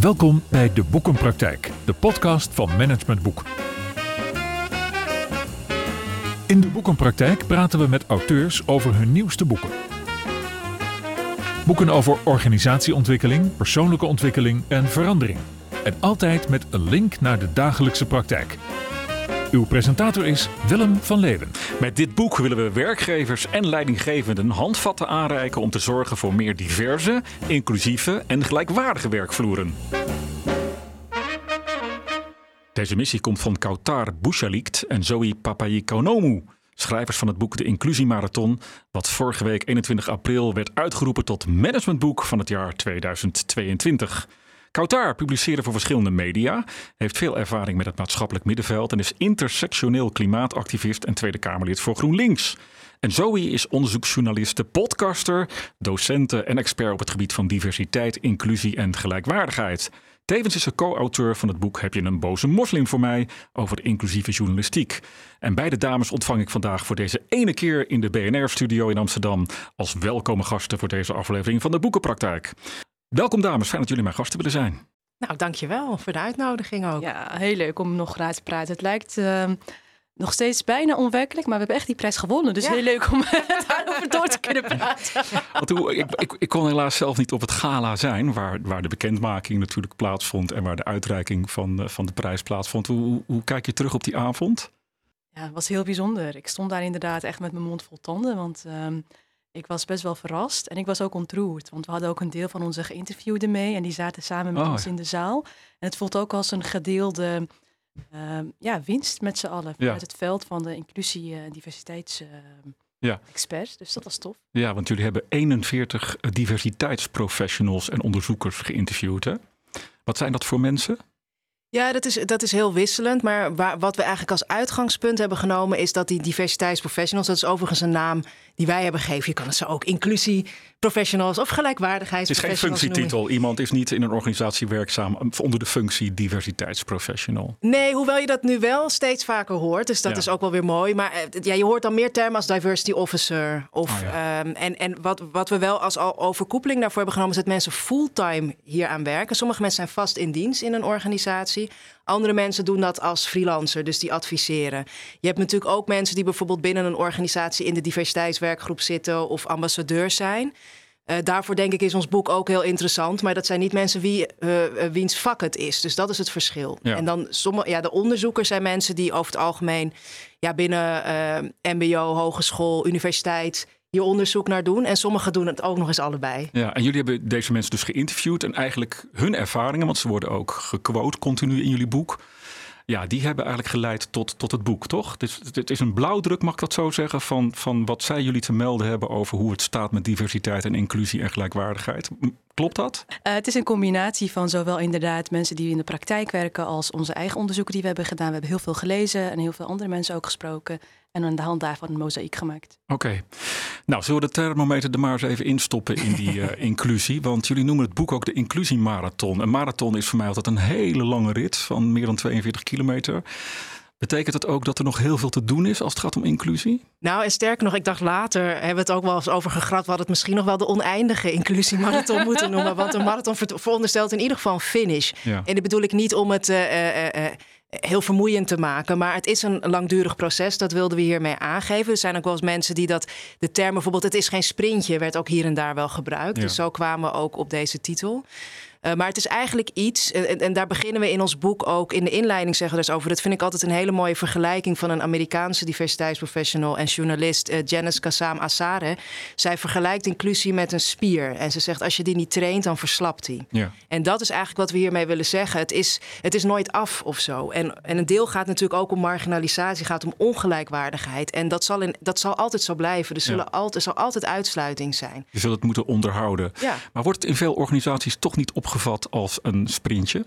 Welkom bij De Boekenpraktijk, de podcast van Management Boek. In De Boekenpraktijk praten we met auteurs over hun nieuwste boeken. Boeken over organisatieontwikkeling, persoonlijke ontwikkeling en verandering. En altijd met een link naar de dagelijkse praktijk. Uw presentator is Willem van Leeuwen. Met dit boek willen we werkgevers en leidinggevenden handvatten aanreiken om te zorgen voor meer diverse, inclusieve en gelijkwaardige werkvloeren. Deze missie komt van Kautar Bouchalikt en Zoe Papayikonomou, schrijvers van het boek De Inclusiemarathon, wat vorige week 21 april werd uitgeroepen tot managementboek van het jaar 2022. Kautar publiceerde voor verschillende media, heeft veel ervaring met het maatschappelijk middenveld en is intersectioneel klimaatactivist en Tweede Kamerlid voor GroenLinks. En Zoe is onderzoeksjournaliste, podcaster, docente en expert op het gebied van diversiteit, inclusie en gelijkwaardigheid. Tevens is ze co-auteur van het boek Heb je een boze moslim voor mij over inclusieve journalistiek. En beide dames ontvang ik vandaag voor deze ene keer in de BNR-studio in Amsterdam als welkome gasten voor deze aflevering van de Boekenpraktijk. Welkom dames, fijn dat jullie mijn gasten willen zijn. Nou, dankjewel voor de uitnodiging ook. Ja, heel leuk om nog graag te praten. Het lijkt uh, nog steeds bijna onwerkelijk, maar we hebben echt die prijs gewonnen. Dus Ja. heel leuk om daarover door te kunnen praten. Want hoe, ik, ik, ik kon helaas zelf niet op het gala zijn, waar, waar de bekendmaking natuurlijk plaatsvond en waar de uitreiking van, eh, van de prijs plaatsvond. Hoe, hoe, hoe kijk je terug op die avond? Ja, het was heel bijzonder. Ik stond daar inderdaad echt met mijn mond vol tanden, want ehm, ik was best wel verrast. En ik was ook ontroerd, want we hadden ook een deel van onze geïnterviewden mee en die zaten samen met Oh, ons ja. in de zaal. En het voelt ook als een gedeelde ehm, ja, winst met z'n allen vanuit het veld van de inclusie- en diversiteitsexperts. Ja. experts. Dus dat was tof. Ja, want jullie hebben 41 diversiteitsprofessionals en onderzoekers geïnterviewd. Hè? Wat zijn dat voor mensen? Ja, dat is, dat is heel wisselend. Maar waar, wat we eigenlijk als uitgangspunt hebben genomen... is dat die diversiteitsprofessionals... dat is overigens een naam die wij hebben gegeven. Je kan het zo ook inclusieprofessionals of Het is geen noemen. functietitel. Iemand is niet in een organisatie werkzaam onder de functie diversiteitsprofessional. Nee, hoewel je dat nu wel steeds vaker hoort. Dus dat Ja. is ook wel weer mooi. Maar eh, ja, je hoort dan meer termen als diversity officer. Of, Oh ja. ehm, en en wat, wat we wel als al overkoepeling daarvoor hebben genomen... is dat mensen fulltime hier aan werken. Sommige mensen zijn vast in dienst in een organisatie. Andere mensen doen dat als freelancer, dus die adviseren. Je hebt natuurlijk ook mensen die bijvoorbeeld binnen een organisatie... in de diversiteitswerkgroep zitten of ambassadeur zijn... Eh, daarvoor denk ik is ons boek ook heel interessant. Maar dat zijn niet mensen wie, eh, eh, wiens vak het is. Dus dat is het verschil. Ja. En dan sommige, ja, de onderzoekers zijn mensen die over het algemeen ja, binnen MBO, hogeschool, universiteit hier onderzoek naar doen. En sommigen doen het ook nog eens allebei. Ja, en jullie hebben deze mensen dus geïnterviewd en eigenlijk hun ervaringen, want ze worden ook gequote continu in jullie boek. Ja, die hebben eigenlijk geleid tot, tot het boek, toch? Het is, het is een blauwdruk, mag ik dat zo zeggen, van, van wat zij jullie te melden hebben over hoe het staat met diversiteit en inclusie en gelijkwaardigheid. Klopt dat? Eh, het is een combinatie van zowel inderdaad mensen die in de praktijk werken als onze eigen onderzoeken die we hebben gedaan. We hebben heel veel gelezen en heel veel andere mensen ook gesproken. En aan de hand daarvan een mozaïek gemaakt. Oké. Nou, zullen we de thermometer er maar eens even instoppen in die eh, inclusie? Want jullie noemen het boek ook de inclusiemarathon. Een marathon is voor mij altijd een hele lange rit van meer dan 42 kilometer. Betekent dat ook dat er nog heel veel te doen is als het gaat om inclusie? Nou, en sterker nog, ik dacht later, hebben we het ook wel eens over gegrapt. We hadden het misschien nog wel de oneindige inclusiemarathon moeten noemen. Want een marathon ver- veronderstelt in ieder geval een finish. Ja. En dat bedoel ik niet om het eh, eh, eh, heel vermoeiend te maken. Maar het is een langdurig proces. Dat wilden we hiermee aangeven. Er zijn ook wel eens mensen die dat... De term bijvoorbeeld, het is geen sprintje... werd ook hier en daar wel gebruikt. Ja. Dus zo kwamen we ook op deze titel. Eh, maar het is eigenlijk iets, en, en- daar beginnen we in ons boek ook in de inleiding zeggen we dus over. Dat vind ik altijd een hele mooie vergelijking van een Amerikaanse diversiteitsprofessional en journalist, eh, Janice Kassam Assare. Zij vergelijkt inclusie met een spier. En ze zegt: als je die niet traint, dan verslapt die. Ja. En dat is eigenlijk wat we hiermee willen zeggen. Het is, het is nooit af of zo. En, en een deel gaat natuurlijk ook om marginalisatie, gaat om ongelijkwaardigheid. En dat zal, in, dat zal altijd zo blijven. Er, zullen Ja. altijd, er zal altijd uitsluiting zijn. Je zult het moeten onderhouden. Ja. Maar wordt het in veel organisaties toch niet opgevat als een sprintje?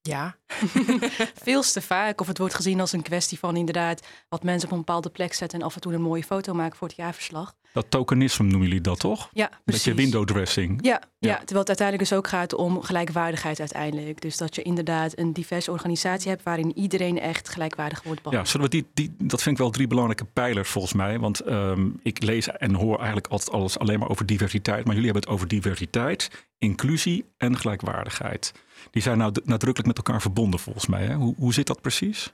Ja. Veel te vaak, of het wordt gezien als een kwestie van inderdaad wat mensen op een bepaalde plek zetten en af en toe een mooie foto maken voor het jaarverslag. Dat tokenisme noemen jullie dat toch? Ja, Een precies. beetje window dressing. Ja, ja. Ja. terwijl het uiteindelijk dus ook gaat om gelijkwaardigheid uiteindelijk. Dus dat je inderdaad een diverse organisatie hebt waarin iedereen echt gelijkwaardig wordt Ja, behandeld. zullen we die, die, dat vind ik wel drie belangrijke pijlers volgens mij. Want ehm, ik lees en hoor eigenlijk altijd alles alleen maar over diversiteit. Maar jullie hebben het over diversiteit, inclusie en gelijkwaardigheid. Die zijn nou nadrukkelijk met elkaar verbonden volgens mij. Hè? Hoe, hoe zit dat precies?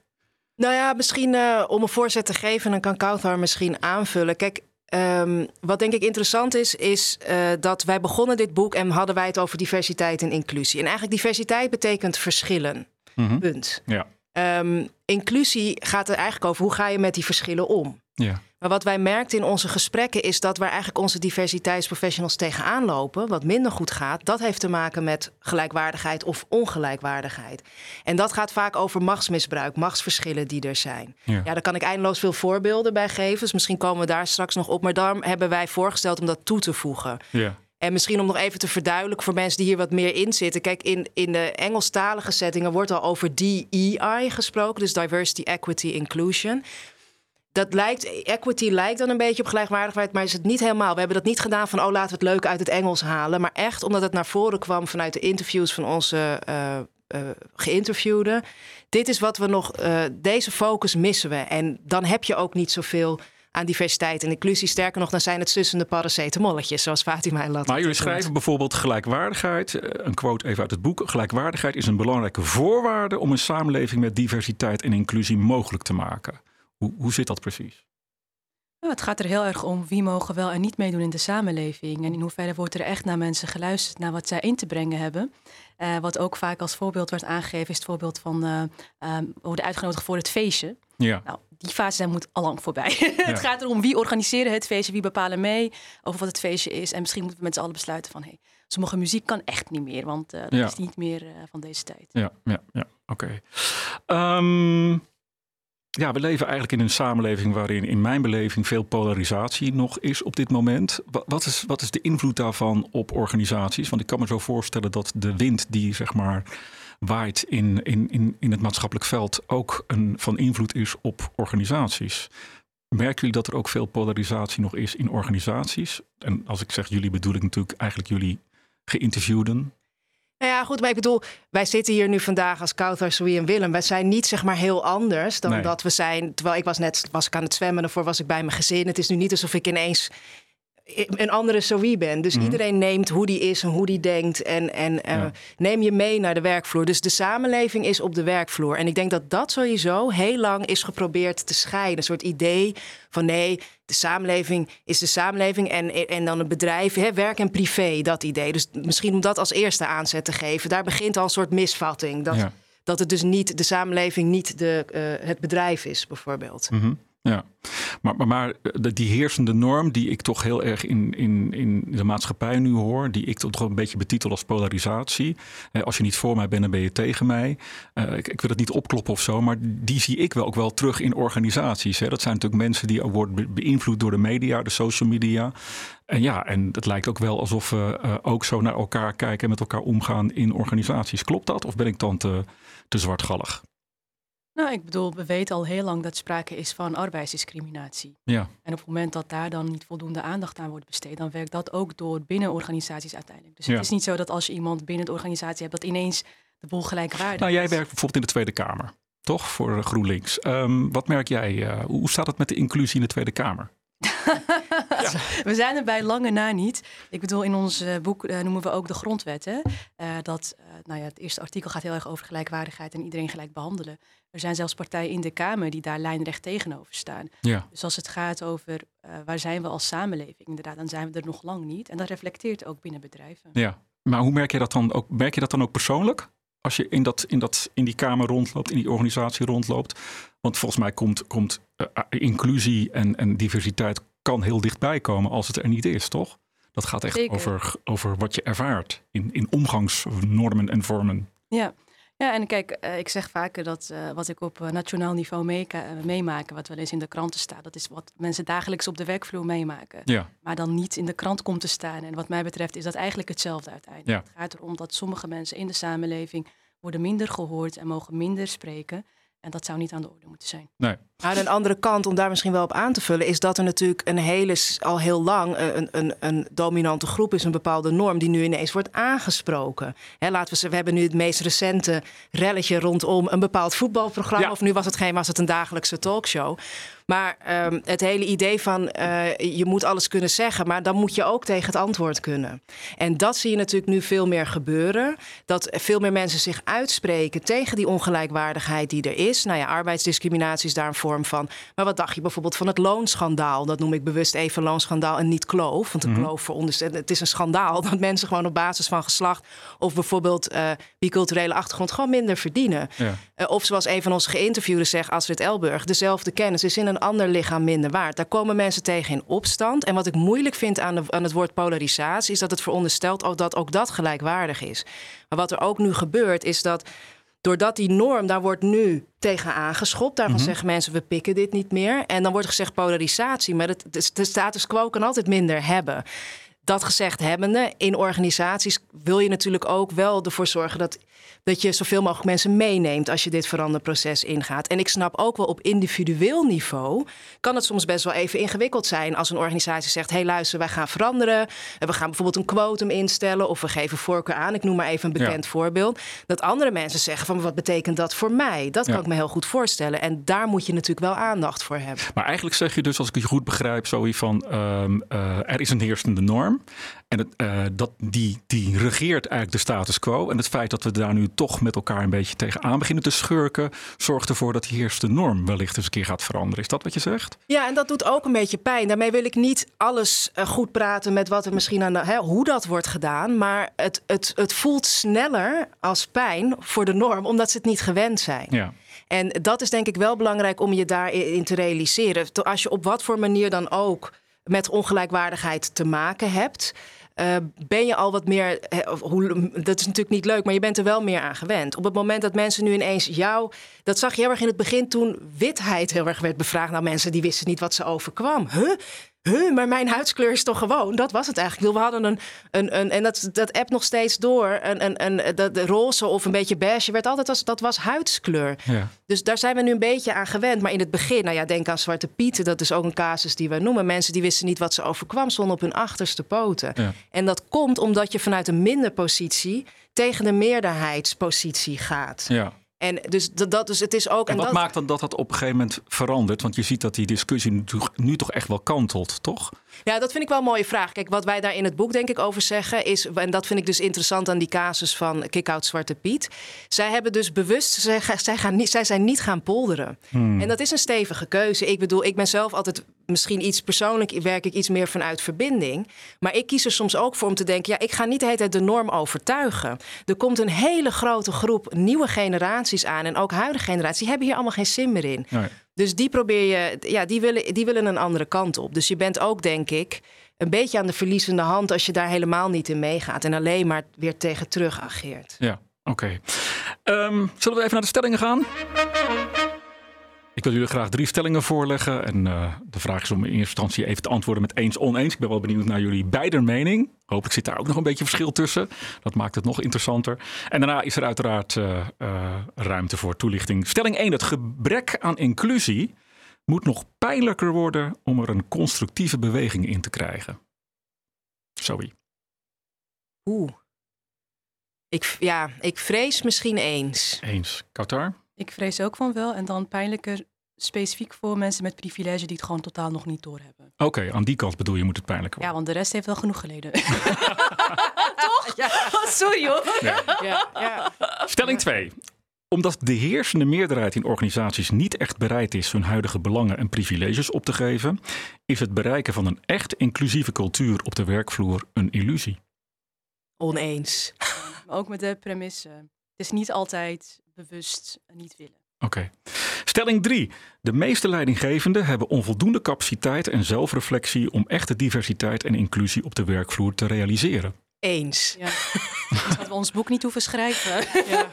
Nou ja, misschien eh, om een voorzet te geven, dan kan Kauthar misschien aanvullen. Kijk, ehm, wat denk ik interessant is, is eh, dat wij begonnen dit boek en hadden wij het over diversiteit en inclusie. En eigenlijk diversiteit betekent verschillen. Mhm. Punt. Ja. Ehm, inclusie gaat er eigenlijk over hoe ga je met die verschillen om. Ja. Maar wat wij merkten in onze gesprekken is dat waar eigenlijk onze diversiteitsprofessionals tegenaan lopen, wat minder goed gaat, dat heeft te maken met gelijkwaardigheid of ongelijkwaardigheid. En dat gaat vaak over machtsmisbruik, machtsverschillen die er zijn. Ja. Ja, daar kan ik eindeloos veel voorbeelden bij geven. Dus misschien komen we daar straks nog op. Maar daarom hebben wij voorgesteld om dat toe te voegen. Ja. En misschien om nog even te verduidelijken voor mensen die hier wat meer in zitten. Kijk, in, in de Engelstalige settingen wordt al over DEI gesproken. Dus Diversity, Equity, Inclusion. Dat lijkt, equity lijkt dan een beetje op gelijkwaardigheid, maar is het niet helemaal. We hebben dat niet gedaan van, oh, laten we het leuk uit het Engels halen. Maar echt omdat het naar voren kwam vanuit de interviews van onze eh eh, geïnterviewden. Dit is wat we nog, eh, deze focus missen we. En dan heb je ook niet zoveel aan diversiteit en inclusie. Sterker nog, dan zijn het sussende paracetamolletjes, zoals Fatima en Lat. Maar jullie schrijven bijvoorbeeld gelijkwaardigheid. Een quote even uit het boek. Gelijkwaardigheid is een belangrijke voorwaarde om een samenleving met diversiteit en inclusie mogelijk te maken. Hoe, hoe zit dat precies? Nou, het gaat er heel erg om wie mogen wel en niet meedoen in de samenleving. En in hoeverre wordt er echt naar mensen geluisterd, naar wat zij in te brengen hebben. Eh, wat ook vaak als voorbeeld werd aangegeven, is het voorbeeld van we worden uitgenodigd voor het feestje. Ja. Nou, die fase zijn moet allang voorbij. het gaat erom wie organiseren het feestje, wie bepalen mee over wat het feestje is. En misschien moeten we met z'n allen besluiten van hé, hey, sommige muziek kan echt niet meer, want eh, dat Ja. is niet meer van deze tijd. Ja, ja, ja. oké. Ehm, ja, we leven eigenlijk in een samenleving waarin in mijn beleving veel polarisatie nog is op dit moment. Wa- Wat is, wat is de invloed daarvan op organisaties? Want ik kan me zo voorstellen dat de wind die zeg maar waait in, in, in, in het maatschappelijk veld ook een, van invloed is op organisaties. Merken jullie dat er ook veel polarisatie nog is in organisaties? En als ik zeg jullie bedoel ik natuurlijk eigenlijk jullie geïnterviewden. Nou ja, goed, maar ik bedoel, wij zitten hier nu vandaag als Kauthar, Sui en Willem. Wij zijn niet zeg maar heel anders dan Nee. dat we zijn. Terwijl ik was net was ik aan het zwemmen, daarvoor was ik bij mijn gezin. Het is nu niet alsof ik ineens een andere Sui ben. Dus Mhm. iedereen neemt hoe die is en hoe die denkt en, en eh, neem je mee naar de werkvloer. Dus de samenleving is op de werkvloer. En ik denk dat dat sowieso heel lang is geprobeerd te scheiden. Een soort idee van nee, de samenleving is de samenleving en, en dan het bedrijf, hè, werk en privé, dat idee. Dus misschien om dat als eerste aanzet te geven. Daar begint al een soort misvatting. Dat, Ja. dat het dus niet de samenleving, niet de, eh, het bedrijf is, bijvoorbeeld. Mhm, Ja, maar, maar, maar de- die heersende norm die ik toch heel erg in, in, in de maatschappij nu hoor, die ik toch een beetje betitel als polarisatie. Eh, als je niet voor mij bent, dan ben je tegen mij. Eh, ik, ik wil het niet opkloppen of zo, maar die zie ik wel ook wel terug in organisaties. Dat zijn natuurlijk mensen die worden be- beïnvloed door de media, de social media. En ja, en het lijkt ook wel alsof we eh, ook zo naar elkaar kijken en met elkaar omgaan in organisaties. Klopt dat? Of ben ik dan te, te zwartgallig? Nou, ik bedoel, we weten al heel lang dat sprake is van arbeidsdiscriminatie. Ja, En op het moment dat daar dan niet voldoende aandacht aan wordt besteed, dan werkt dat ook door binnen organisaties uiteindelijk. Dus Ja. het is niet zo dat als je iemand binnen de organisatie hebt, dat ineens de boel gelijkwaardig Nou, jij is. werkt bijvoorbeeld in de Tweede Kamer, toch? Voor GroenLinks. Ehm, wat merk jij? eh, hoe staat het met de inclusie in de Tweede Kamer? We zijn er bij lange na niet. Ik bedoel, in ons eh, boek eh, noemen we ook de grondwet. Hè? Eh, dat, nou ja, het eerste artikel gaat heel erg over gelijkwaardigheid en iedereen gelijk behandelen. Er zijn zelfs partijen in de Kamer die daar lijnrecht tegenover staan. Ja, Dus als het gaat over waar zijn we als samenleving, inderdaad, dan zijn we er nog lang niet. En dat reflecteert ook binnen bedrijven. ja. Maar hoe merk je dat dan ook? Merk je dat dan ook persoonlijk? Als je in, dat, in, dat, in die Kamer rondloopt, in die organisatie rondloopt. Want volgens mij komt, komt inclusie en, en diversiteit kan heel dichtbij komen als het er niet is, toch? Dat gaat echt Zeker. over, over wat je ervaart in, in omgangsnormen en vormen. Ja. Ja, en kijk, eh, ik zeg vaker dat eh, wat ik op eh, nationaal niveau meemaken, wat wel eens in de kranten staat, dat is wat mensen dagelijks op de werkvloer meemaken. Ja, Maar dan niet in de krant komt te staan. En wat mij betreft is dat eigenlijk hetzelfde uiteindelijk. Ja. Het gaat erom dat sommige mensen in de samenleving worden minder gehoord en mogen minder spreken. En dat zou niet aan de orde moeten zijn. nee. Nou, een andere kant, om daar misschien wel op aan te vullen, is dat er natuurlijk een hele, al heel lang een, een, een dominante groep is, een bepaalde norm, die nu ineens wordt aangesproken. Laten we, we hebben nu het meest recente relletje rondom een bepaald voetbalprogramma, of nu was het geen, was het een dagelijkse talkshow. Maar um, het hele idee van uh, je moet alles kunnen zeggen, maar dan moet je ook tegen het antwoord kunnen. En dat zie je natuurlijk nu veel meer gebeuren. Dat veel meer mensen zich uitspreken tegen die ongelijkwaardigheid die er is. Nou ja, arbeidsdiscriminatie is daar een vorm van. Maar wat dacht je bijvoorbeeld van het loonschandaal? Dat noem ik bewust even loonschandaal en niet kloof. Want een mm -hmm. kloof veronderstelt, het is een schandaal dat mensen gewoon op basis van geslacht of bijvoorbeeld uh, biculturele achtergrond gewoon minder verdienen. Ja. Uh, of zoals een van onze geïnterviewden zegt, Astrid Elburg, dezelfde kennis is in een ander lichaam minder waard. Daar komen mensen tegen in opstand. En wat ik moeilijk vind aan, de, aan het woord polarisatie, is dat het veronderstelt dat ook dat gelijkwaardig is. Maar wat er ook nu gebeurt, is dat doordat die norm, daar wordt nu tegen aangeschopt. Daarvan mm -hmm. zeggen mensen, we pikken dit niet meer. En dan wordt gezegd polarisatie, maar het, de status quo kan altijd minder hebben. Dat gezegd hebbende, in organisaties wil je natuurlijk ook wel ervoor zorgen dat dat je zoveel mogelijk mensen meeneemt als je dit veranderproces ingaat. En ik snap ook wel op individueel niveau kan het soms best wel even ingewikkeld zijn als een organisatie zegt: hé, hey, luister, wij gaan veranderen. We gaan bijvoorbeeld een quotum instellen of we geven voorkeur aan. Ik noem maar even een bekend ja. voorbeeld. Dat andere mensen zeggen: van wat betekent dat voor mij? Dat kan ja. ik me heel goed voorstellen. En daar moet je natuurlijk wel aandacht voor hebben. Maar eigenlijk zeg je dus, als ik je goed begrijp, zoiets van: um, uh, er is een heersende norm. En het, uh, dat, die, die regeert eigenlijk de status quo. En het feit dat we daar nu toch met elkaar een beetje tegenaan beginnen te schurken, zorgt ervoor dat die eerste norm wellicht eens een keer gaat veranderen. Is dat wat je zegt? Ja, en dat doet ook een beetje pijn. Daarmee wil ik niet alles uh, goed praten met wat er misschien aan de, hè, hoe dat wordt gedaan. Maar het, het, het voelt sneller als pijn voor de norm, omdat ze het niet gewend zijn. Ja. En dat is denk ik wel belangrijk om je daarin te realiseren. Als je op wat voor manier dan ook met ongelijkwaardigheid te maken hebt. Uh, ben je al wat meer. Hoe, dat is natuurlijk niet leuk, maar je bent er wel meer aan gewend. Op het moment dat mensen nu ineens jou. Dat zag je heel erg in het begin toen witheid heel erg werd bevraagd. Nou, mensen die wisten niet wat ze overkwam. Huh? Huh, maar mijn huidskleur is toch gewoon? Dat was het eigenlijk. We hadden een, een, een en dat, dat app nog steeds door. Een, een, een, de, de roze of een beetje beige werd altijd als dat was huidskleur. Ja. Dus daar zijn we nu een beetje aan gewend. Maar in het begin, nou ja, denk aan Zwarte Pieten. Dat is ook een casus die we noemen. Mensen die wisten niet wat ze overkwam, stonden op hun achterste poten. Ja. En dat komt omdat je vanuit een minderpositie tegen de meerderheidspositie gaat. Ja. En dus dat, dus het is ook. En, en wat dat, maakt dan dat dat op een gegeven moment verandert? Want je ziet dat die discussie nu, nu toch echt wel kantelt, toch? Ja, dat vind ik wel een mooie vraag. Kijk, wat wij daar in het boek denk ik over zeggen is, en dat vind ik dus interessant aan die casus van Kick-Out Zwarte Piet. Zij hebben dus bewust, zij, zij, gaan niet, zij zijn niet gaan polderen. Hmm. En dat is een stevige keuze. Ik bedoel, ik ben zelf altijd misschien iets persoonlijk, werk ik iets meer vanuit verbinding. Maar ik kies er soms ook voor om te denken, ja, ik ga niet de hele tijd de norm overtuigen. Er komt een hele grote groep nieuwe generaties aan en ook huidige generaties, die hebben hier allemaal geen zin meer in. Nee. Dus die probeer je, ja, die willen, die willen een andere kant op. Dus je bent ook, denk ik, een beetje aan de verliezende hand als je daar helemaal niet in meegaat en alleen maar weer tegen terug ageert. Ja, oké. Okay. Um, zullen we even naar de stellingen gaan? Ik wil jullie graag drie stellingen voorleggen. En uh, de vraag is om in eerste instantie even te antwoorden met eens oneens. Ik ben wel benieuwd naar jullie beider mening. Hopelijk zit daar ook nog een beetje verschil tussen. Dat maakt het nog interessanter. En daarna is er uiteraard uh, uh, ruimte voor toelichting. Stelling 1. Het gebrek aan inclusie moet nog pijnlijker worden om er een constructieve beweging in te krijgen. Sorry. Oeh. Ik, ja, ik vrees misschien eens. Eens. Qatar? Ik vrees ook van wel. En dan pijnlijker specifiek voor mensen met privilege die het gewoon totaal nog niet doorhebben. Oké, okay, aan die kant bedoel je moet het pijnlijker Ja, worden. want de rest heeft wel genoeg geleden. Toch? Ja. Oh, sorry hoor. Ja. Ja, ja. Stelling 2. Omdat de heersende meerderheid in organisaties niet echt bereid is hun huidige belangen en privileges op te geven, is het bereiken van een echt inclusieve cultuur op de werkvloer een illusie. Oneens. Ook met de premisse. Het is niet altijd bewust niet willen. Oké. Okay. Stelling 3. De meeste leidinggevenden hebben onvoldoende capaciteit en zelfreflectie om echte diversiteit en inclusie op de werkvloer te realiseren. Eens. Ja. Dat we ons boek niet hoeven schrijven. Ja,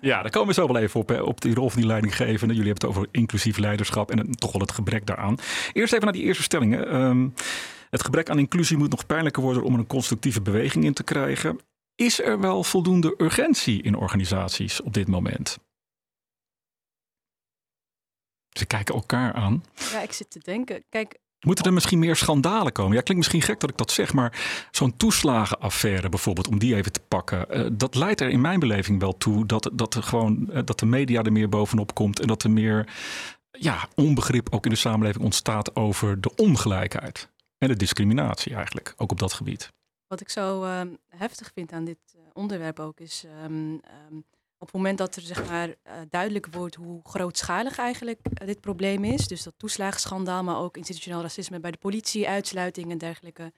ja daar komen we zo wel even op, hè, op die rol van die leidinggevenden. Jullie hebben het over inclusief leiderschap en het, toch wel het gebrek daaraan. Eerst even naar die eerste stellingen. Um, het gebrek aan inclusie moet nog pijnlijker worden om er een constructieve beweging in te krijgen. Is er wel voldoende urgentie in organisaties op dit moment? Ze kijken elkaar aan. Ja, ik zit te denken. Kijk, Moeten er misschien meer schandalen komen? Ja, klinkt misschien gek dat ik dat zeg, maar zo'n toeslagenaffaire bijvoorbeeld, om die even te pakken, uh, dat leidt er in mijn beleving wel toe dat, dat, er gewoon, uh, dat de media er meer bovenop komt en dat er meer ja, onbegrip ook in de samenleving ontstaat over de ongelijkheid en de discriminatie eigenlijk, ook op dat gebied. Wat ik zo uh, heftig vind aan dit uh, onderwerp ook is um, um, op het moment dat er zeg maar, uh, duidelijk wordt hoe grootschalig eigenlijk dit probleem is, dus dat toeslagenschandaal, maar ook institutioneel racisme bij de politie, uitsluiting en dergelijke.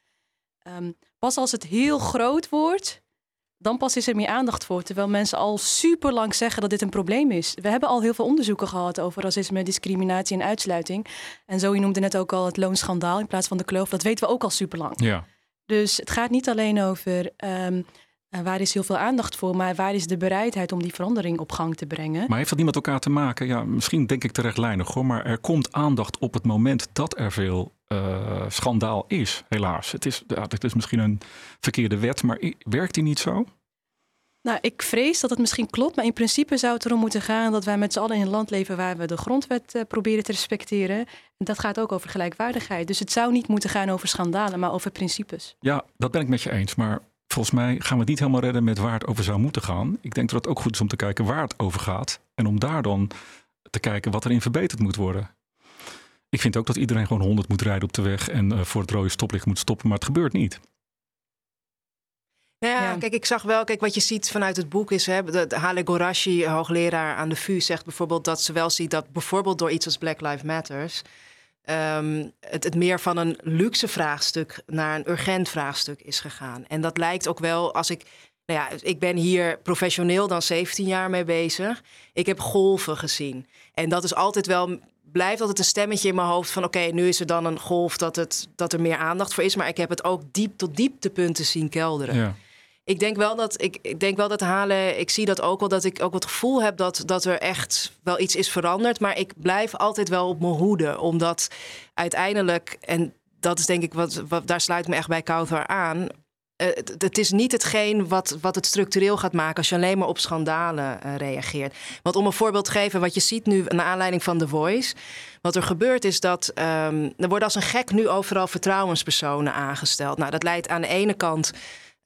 Pas als het heel groot wordt, dan pas is er meer aandacht voor. Terwijl mensen al super lang zeggen dat dit een probleem is. We hebben al heel veel onderzoeken gehad over racisme, discriminatie en uitsluiting. En zo je noemde net ook al het loonschandaal in plaats van de kloof. Dat weten we ook al super lang. Ja. Dus het gaat niet alleen over um, uh, waar is heel veel aandacht voor, maar waar is de bereidheid om die verandering op gang te brengen. Maar heeft dat niet met elkaar te maken? Ja, misschien denk ik terechtlijnig hoor, maar er komt aandacht op het moment dat er veel uh, schandaal is, helaas. Het is, ja, het is misschien een verkeerde wet, maar werkt die niet zo? Nou, ik vrees dat het misschien klopt, maar in principe zou het erom moeten gaan dat wij met z'n allen in een land leven waar we de grondwet uh, proberen te respecteren. En dat gaat ook over gelijkwaardigheid. Dus het zou niet moeten gaan over schandalen, maar over principes. Ja, dat ben ik met je eens. Maar volgens mij gaan we het niet helemaal redden met waar het over zou moeten gaan. Ik denk dat het ook goed is om te kijken waar het over gaat. En om daar dan te kijken wat erin verbeterd moet worden. Ik vind ook dat iedereen gewoon 100 moet rijden op de weg en uh, voor het rode stoplicht moet stoppen, maar het gebeurt niet. Nou ja, ja, kijk, ik zag wel, kijk, wat je ziet vanuit het boek is, hè, de, de Hale Gorashi, hoogleraar aan de VU, zegt bijvoorbeeld dat ze wel ziet dat bijvoorbeeld door iets als Black Lives Matters, um, het, het meer van een luxe vraagstuk naar een urgent vraagstuk is gegaan. En dat lijkt ook wel, als ik nou ja, ik ben hier professioneel dan 17 jaar mee bezig. Ik heb golven gezien. En dat is altijd wel, blijft altijd een stemmetje in mijn hoofd van... oké, okay, nu is er dan een golf dat, het, dat er meer aandacht voor is. Maar ik heb het ook diep tot dieptepunten zien kelderen. Ja. Ik denk wel dat ik, ik denk wel dat halen. Ik zie dat ook wel dat ik ook het gevoel heb dat, dat er echt wel iets is veranderd. Maar ik blijf altijd wel op mijn hoede. Omdat uiteindelijk, en dat is denk ik wat, daar sluit me echt bij Kauthar aan. Uh, het, is niet hetgeen wat, wat het structureel gaat maken als je alleen maar op schandalen uh, reageert. Want om een voorbeeld te geven, wat je ziet nu naar aanleiding van The Voice. Wat er gebeurt is dat um, er worden als een gek nu overal vertrouwenspersonen aangesteld. Nou, dat leidt aan de ene kant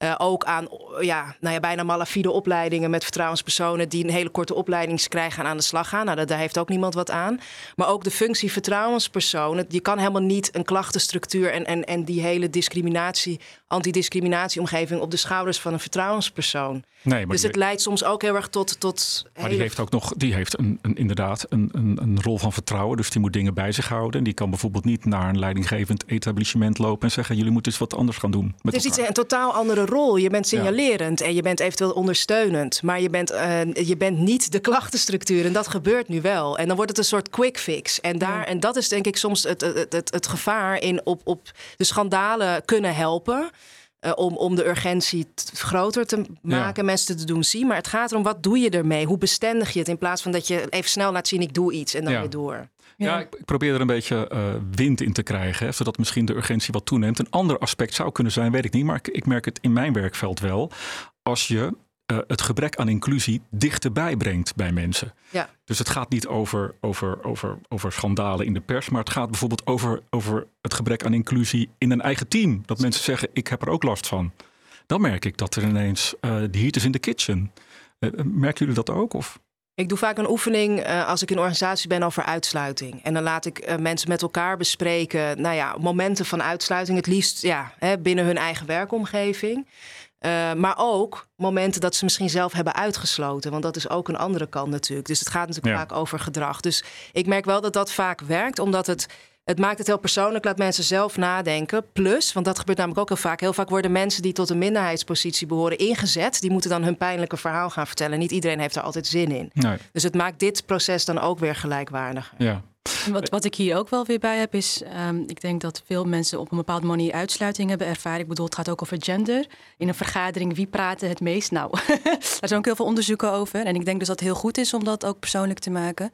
uh, ook aan ja, nou ja, bijna malafide opleidingen met vertrouwenspersonen die een hele korte opleiding krijgen en aan de slag gaan. Nou, dat, daar heeft ook niemand wat aan. Maar ook de functie vertrouwenspersoon. Je kan helemaal niet een klachtenstructuur en, en, en die hele discriminatie, antidiscriminatieomgeving op de schouders van een vertrouwenspersoon. Nee, maar dus het leidt soms ook heel erg tot. tot maar hele... die heeft ook nog, die heeft een, een inderdaad een, een, een, rol van vertrouwen. Dus die moet dingen bij zich houden. En die kan bijvoorbeeld niet naar een leidinggevend etablissement lopen en zeggen: jullie moeten eens wat anders gaan doen. het is iets, een totaal andere rol. Je bent signalerend en je bent eventueel ondersteunend. Maar je bent, uh, je bent niet de klachtenstructuur. En dat gebeurt nu wel. En dan wordt het een soort quick fix. En, daar, en dat is denk ik soms het, het, het, het gevaar in op, op de schandalen kunnen helpen. Uh, om, om de urgentie groter te maken, ja. mensen te doen zien. Maar het gaat erom, wat doe je ermee? Hoe bestendig je het? In plaats van dat je even snel laat zien, ik doe iets en dan ja. weer door. Ja, ja ik, ik, probeer er een beetje uh, wind in te krijgen, hè, zodat misschien de urgentie wat toeneemt. Een ander aspect zou kunnen zijn, weet ik niet, maar ik, ik merk het in mijn werkveld wel. Als je uh, het gebrek aan inclusie dichterbij brengt bij mensen. Ja. Dus het gaat niet over, over, over, over schandalen in de pers, maar het gaat bijvoorbeeld over, over het gebrek aan inclusie in een eigen team. Dat mensen zeggen, ik heb er ook last van. Dan merk ik dat er ineens, uh, de heat is in the kitchen. Uh, merken jullie dat ook? Of? Ik doe vaak een oefening uh, als ik in een organisatie ben over uitsluiting. En dan laat ik uh, mensen met elkaar bespreken, nou ja, momenten van uitsluiting. Het liefst ja, hè, binnen hun eigen werkomgeving. Uh, maar ook momenten dat ze misschien zelf hebben uitgesloten. Want dat is ook een andere kant natuurlijk. Dus het gaat natuurlijk ja. vaak over gedrag. Dus ik merk wel dat dat vaak werkt, omdat het. Het maakt het heel persoonlijk, laat mensen zelf nadenken. Plus, want dat gebeurt namelijk ook heel vaak. Heel vaak worden mensen die tot een minderheidspositie behoren ingezet. Die moeten dan hun pijnlijke verhaal gaan vertellen. Niet iedereen heeft er altijd zin in. Nee. Dus het maakt dit proces dan ook weer gelijkwaardiger. Ja, wat, wat ik hier ook wel weer bij heb, is um, ik denk dat veel mensen op een bepaalde manier uitsluiting hebben ervaren. Ik bedoel, het gaat ook over gender. In een vergadering, wie praat het meest? Nou, daar zijn ook heel veel onderzoeken over. En ik denk dus dat het heel goed is om dat ook persoonlijk te maken.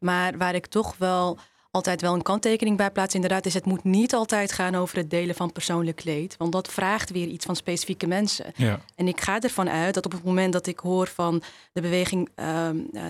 Maar waar ik toch wel altijd wel een kanttekening bij plaatsen. Inderdaad, is het moet niet altijd gaan over het delen van persoonlijk kleed. Want dat vraagt weer iets van specifieke mensen. Ja. En ik ga ervan uit dat op het moment dat ik hoor van de beweging ehm, eh,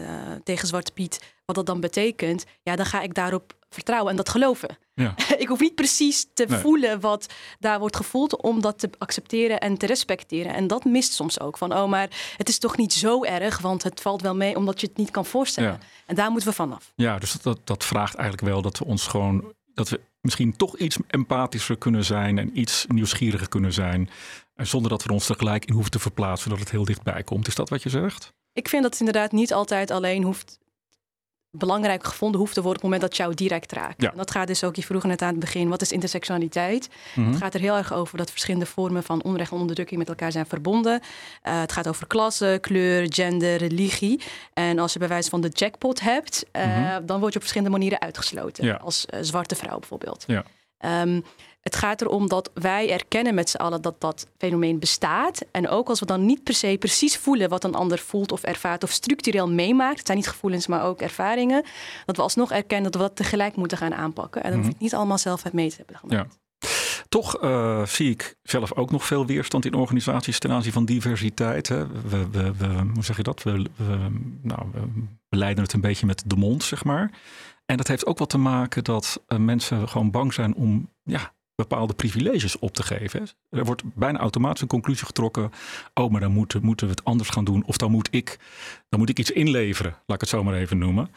tegen Zwarte Piet, wat dat dan betekent, ja, dan ga ik daarop vertrouwen en dat geloven. Ja. ik hoef niet precies te Nee. voelen wat daar wordt gevoeld om dat te accepteren en te respecteren. En dat mist soms ook. Van, oh, maar het is toch niet zo erg, want het valt wel mee omdat je het niet kan voorstellen. Ja. En daar moeten we vanaf. Ja, dus dat, dat, dat vraagt eigenlijk wel dat we ons gewoon. dat we misschien toch iets empathischer kunnen zijn. en iets nieuwsgieriger kunnen zijn. En zonder dat we ons tegelijk in hoeven te verplaatsen. dat het heel dichtbij komt. Is dat wat je zegt? Ik vind dat het inderdaad niet altijd alleen hoeft belangrijk gevonden hoeft te worden op het moment dat jou direct raakt. Ja. En dat gaat dus ook, je vroeg net aan het begin, wat is intersectionaliteit? Mhm. Het gaat er heel erg over dat verschillende vormen van onrecht en onderdrukking met elkaar zijn verbonden. Eh, het gaat over klasse, kleur, gender, religie. En als je bij wijze van de jackpot hebt, eh, Mhm. dan word je op verschillende manieren uitgesloten. Ja. Als eh, zwarte vrouw bijvoorbeeld. Ja. Ehm, het gaat erom dat wij erkennen met z'n allen dat dat fenomeen bestaat. En ook als we dan niet per se precies voelen wat een ander voelt of ervaart of structureel meemaakt. Het zijn niet gevoelens, maar ook ervaringen. Dat we alsnog erkennen dat we dat tegelijk moeten gaan aanpakken. En hoef je het niet allemaal zelf het mee te hebben gemaakt. Toch eh, zie ik zelf ook nog veel weerstand in organisaties ten aanzien van diversiteit. Hè. We, we, we, hoe zeg je dat? We, we, nou, we beleiden het een beetje met de mond, zeg maar. En dat heeft ook wat te maken dat eh, mensen gewoon bang zijn om ja, bepaalde privileges op te geven. Er wordt bijna automatisch een conclusie getrokken. Oh, maar dan moeten, moeten we het anders gaan doen. Of dan moet ik, dan moet ik iets inleveren, laat ik het zo maar even noemen.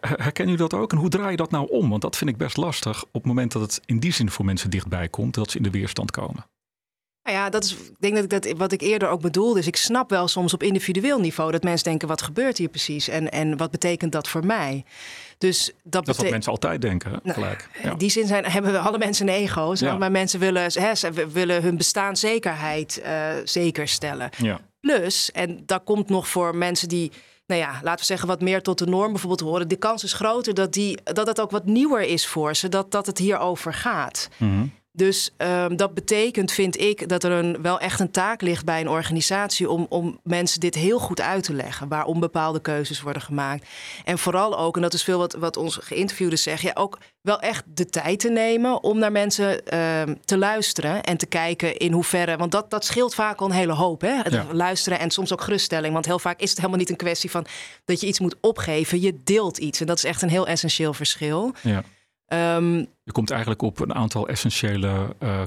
Herkennen jullie dat ook? En hoe draai je dat nou om? Want dat vind ik best lastig op het moment dat het in die zin voor mensen dichtbij komt, dat ze in de weerstand komen. Nou ja, dat is, ik denk dat ik dat wat ik eerder ook bedoelde. Dus ik snap wel soms op individueel niveau dat mensen denken: wat gebeurt hier precies? En, en wat betekent dat voor mij? Dus dat, Dat is wat mensen altijd denken? Nou, gelijk. Ja. In die zin zijn, hebben we alle mensen een ego. Ja. Maar mensen willen, hè, ze willen hun bestaanszekerheid eh zeker stellen. Ja. Plus, en dat komt nog voor mensen die, nou ja, laten we zeggen, wat meer tot de norm bijvoorbeeld horen. De kans is groter dat, die, dat het ook wat nieuwer is voor ze, dat, dat het hierover gaat. Mhm. Dus ehm, dat betekent, vind ik, dat er een, wel echt een taak ligt bij een organisatie om, om mensen dit heel goed uit te leggen. Waarom bepaalde keuzes worden gemaakt. En vooral ook, en dat is veel wat, wat onze geïnterviewden zeggen, ja, ook wel echt de tijd te nemen om naar mensen ehm, te luisteren en te kijken in hoeverre. Want dat, dat scheelt vaak al een hele hoop. Hè? Het Ja. Luisteren en soms ook geruststelling. Want heel vaak is het helemaal niet een kwestie van dat je iets moet opgeven. Je deelt iets. En dat is echt een heel essentieel verschil. Ja. Ehm, Je komt eigenlijk op een aantal essentiële eh,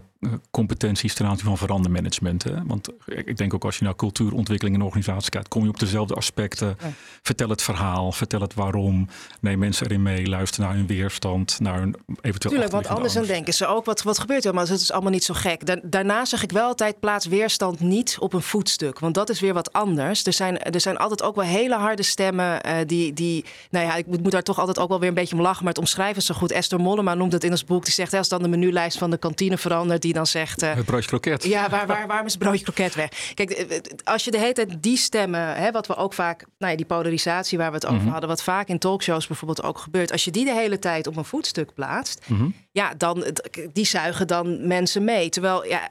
competenties ten aanzien van verandermanagement. Hè? Want ik denk ook als je naar cultuurontwikkeling in een organisatie kijkt, kom je op dezelfde aspecten. Ja. Vertel het verhaal, vertel het waarom. Neem mensen erin mee, luister naar hun weerstand, naar hun eventueel. Tuurlijk, want anders dan denken ze ook, wat, wat gebeurt er? Maar het is allemaal niet zo gek. Da- daarna zeg ik wel altijd, plaats weerstand niet op een voetstuk. Want dat is weer wat anders. Er zijn, er zijn altijd ook wel hele harde stemmen eh, die, die... Nou ja, ik moet, moet daar toch altijd ook wel weer een beetje om lachen. Maar het omschrijven zo goed. Esther Mollema noemt het in ons boek. Die zegt, hè, als dan de menulijst van de kantine verandert... die dan zegt... eh, Het broodje kroket. ja, waar, waar, waarom is het broodje kroket weg? Kijk, eh, eh, als je de hele tijd die stemmen, hè, wat we ook vaak, nou ja, die polarisatie waar we het over Mhm. hadden, wat vaak in talkshows bijvoorbeeld ook gebeurt, als je die de hele tijd op een voetstuk plaatst, Mhm. ja, dan die zuigen dan mensen mee. Terwijl, ja,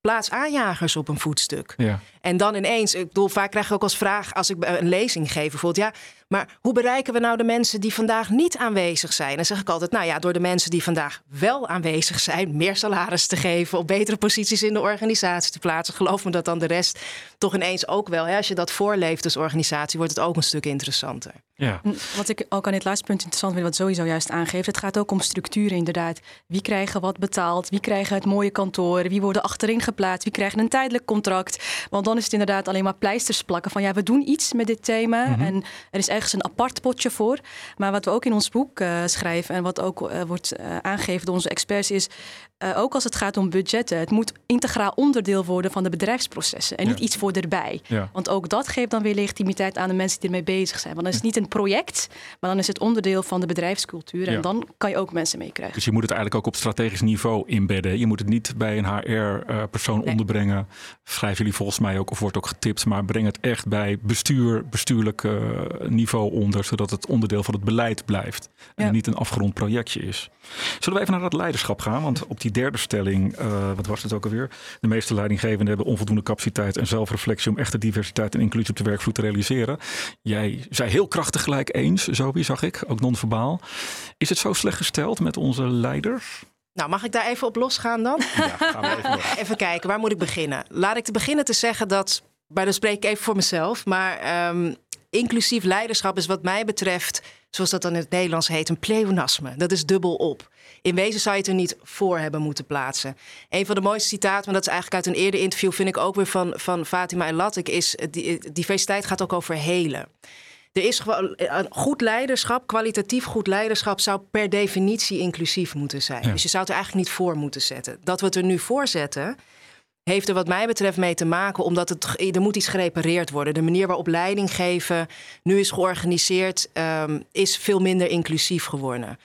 plaats aanjagers op een voetstuk. Ja. En dan ineens, ik bedoel, vaak krijg ik ook als vraag als ik een lezing geef, bijvoorbeeld, ja, maar hoe bereiken we nou de mensen die vandaag niet aanwezig zijn? Dan zeg ik altijd, nou ja, door de mensen die vandaag wel aanwezig zijn, meer salaris te geven, op betere posities in de organisatie te plaatsen. Geloof me dat dan de rest toch ineens ook wel. Hè? Als je dat voorleeft als organisatie, wordt het ook een stuk interessanter. Ja. Wat ik ook aan dit laatste punt interessant vind, wat sowieso juist aangeeft, het gaat ook om structuren inderdaad. Wie krijgen wat betaald? Wie krijgen het mooie kantoor? Wie worden achterin geplaatst? Wie krijgen een tijdelijk contract? Want dan is het inderdaad alleen maar pleisters plakken van ja, we doen iets met dit thema en er is ergens een apart potje voor. Maar wat we ook in ons boek eh, schrijven en wat ook eh, wordt eh, aangegeven door onze experts is, ook als het gaat om budgetten, het moet integraal onderdeel worden van de bedrijfsprocessen en Ja. niet iets voor erbij. Ja. Want ook dat geeft dan weer legitimiteit aan de mensen die ermee bezig zijn. Want dan is het niet een project, maar dan is het onderdeel van de bedrijfscultuur. En Ja. dan kan je ook mensen meekrijgen. Dus je moet het eigenlijk ook op strategisch niveau inbedden. Je moet het niet bij een HR-persoon Nee. onderbrengen. Schrijven jullie volgens mij ook, of wordt ook getipt. Maar breng het echt bij bestuur, bestuurlijk niveau niveau onder, zodat het onderdeel van het beleid blijft. En Ja. niet een afgerond projectje is. Zullen we even naar dat leiderschap gaan? Want op die derde stelling, eh, wat was het ook alweer? De meeste leidinggevenden hebben onvoldoende capaciteit en zelfreflectie om echte diversiteit en inclusie op de werkvloer te realiseren. Jij zei heel krachtig gelijk eens, Zobi, zag ik, ook non-verbaal. Is het zo slecht gesteld met onze leiders? Nou, mag ik daar even op losgaan dan? Ja, gaan we even. Even kijken, waar moet ik beginnen? Laat ik te beginnen te zeggen dat, maar dan spreek ik even voor mezelf, maar ehm, inclusief leiderschap is wat mij betreft, zoals dat dan in het Nederlands heet, een pleonasme. Dat is dubbel op. In wezen zou je het er niet voor hebben moeten plaatsen. Een van de mooiste citaten, maar dat is eigenlijk uit een eerder interview, vind ik ook weer van, van Fatima El Latik, is di- diversiteit gaat ook over helen. Er is gewoon een goed leiderschap, kwalitatief goed leiderschap, zou per definitie inclusief moeten zijn. Ja. Dus je zou het er eigenlijk niet voor moeten zetten. Dat we het er nu voor zetten, heeft er wat mij betreft mee te maken, omdat het, er moet iets gerepareerd worden. De manier waarop leiding geven nu is georganiseerd, ehm, is veel minder inclusief geworden.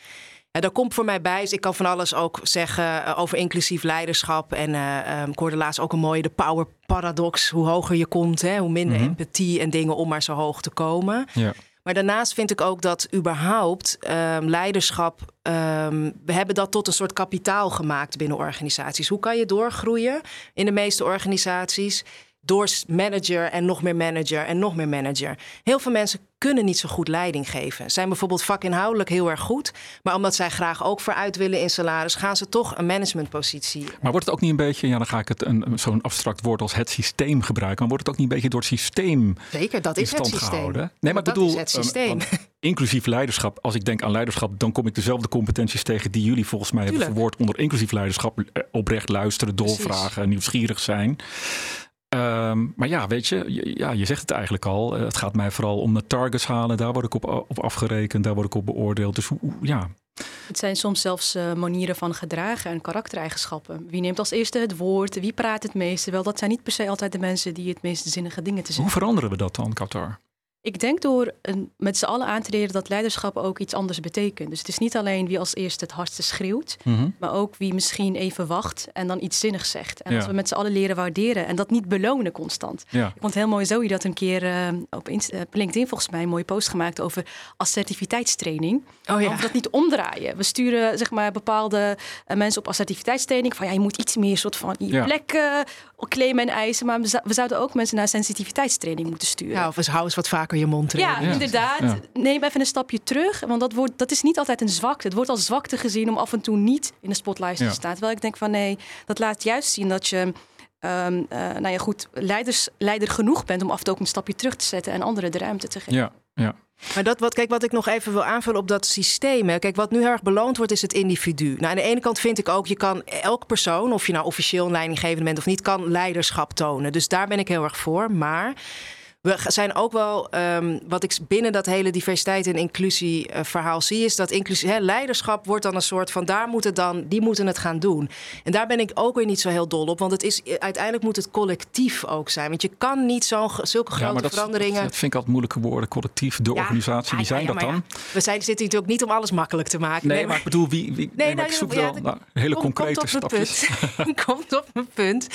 Ja, daar komt voor mij bij, dus ik kan van alles ook zeggen eh, over inclusief leiderschap. En ehm, ik hoorde laatst ook een mooie, de power paradox. Hoe hoger je komt, hè, hoe minder Mhm. empathie en dingen om maar zo hoog te komen. Ja. Maar daarnaast vind ik ook dat überhaupt ehm, leiderschap. ehm, we hebben dat tot een soort kapitaal gemaakt binnen organisaties. Hoe kan je doorgroeien in de meeste organisaties? Door manager en nog meer manager en nog meer manager. Heel veel mensen kunnen niet zo goed leiding geven. Zijn bijvoorbeeld vakinhoudelijk heel erg goed. Maar omdat zij graag ook vooruit willen in salaris, gaan ze toch een managementpositie. Maar wordt het ook niet een beetje, ja, dan ga ik het een, zo'n abstract woord als het systeem gebruiken. Maar wordt het ook niet een beetje door het systeem Zeker, dat in is het systeem. gehouden? Nee, maar dat is het ehm, systeem. inclusief leiderschap. Als ik denk aan leiderschap, dan kom ik dezelfde competenties tegen die jullie volgens mij hebben verwoord onder inclusief leiderschap. Eh, Oprecht luisteren, Precies. doorvragen, nieuwsgierig zijn. Ehm, maar ja, weet je, je- ja, je zegt het eigenlijk al. Eh, Het gaat mij vooral om de targets halen. Daar word ik op, op afgerekend, daar word ik op beoordeeld. Dus hoe, hoe- ja, Het zijn soms zelfs eh, manieren van gedragen en karaktereigenschappen. Wie neemt als eerste het woord? Wie praat het meeste? Wel, dat zijn niet per se altijd de mensen die het meest zinnige dingen te hoe zeggen. veranderen we dat dan, Qatar? Ik denk door een, met z'n allen aan te leren dat leiderschap ook iets anders betekent. Dus het is niet alleen wie als eerste het hardste schreeuwt, Mhm. maar ook wie misschien even wacht en dan iets zinnigs zegt. En Ja. als we met z'n allen leren waarderen en dat niet belonen constant. Ja. Ik vond het heel mooi Zoe dat een keer eh, op, eh, LinkedIn volgens mij een mooie post gemaakt over assertiviteitstraining. Oh Of we dat niet omdraaien. We sturen zeg maar bepaalde eh, mensen op assertiviteitstraining van ja, je moet iets meer soort van je Ja. plek claimen en eisen. Maar we, zou- we zouden ook mensen naar sensitiviteitstraining moeten sturen. Ja, of eens hou eens wat vaker je mond trainen. Ja, Ja. inderdaad. Ja. Neem even een stapje terug. Want dat, wordt, dat is niet altijd een zwakte. Het wordt als zwakte gezien om af en toe niet in de spotlight Ja. te staan. Terwijl ik denk van nee, dat laat juist zien dat je ehm, eh, nou ja, goed, leiders, leider genoeg bent om af en toe ook een stapje terug te zetten en anderen de ruimte te geven. Ja, ja. Maar dat wat, kijk, wat ik nog even wil aanvullen op dat systeem. Hè. Kijk, wat nu heel erg beloond wordt, is het individu. Nou, aan de ene kant vind ik ook, je kan elk persoon, of je nou officieel een leidinggevende bent of niet, kan leiderschap tonen. Dus daar ben ik heel erg voor. Maar we zijn ook wel, ehm, wat ik binnen dat hele diversiteit en inclusie eh, verhaal zie, is dat inclusie, hè, leiderschap wordt dan een soort van, daar moeten dan, die moeten het gaan doen. En daar ben ik ook weer niet zo heel dol op, want het is, uiteindelijk moet het collectief ook zijn. Want je kan niet zo'n, zulke grote ja, maar dat, veranderingen. dat vind ik altijd moeilijke woorden. Collectief, de Ja, organisatie, wie ja, zijn dat dan? we zijn, zitten natuurlijk niet om alles makkelijk te maken. Nee, maar ik bedoel, wie, wie nee, nou, ik zoek wel naar hele Kom- concrete komt op mijn stapjes. punt. komt op mijn punt.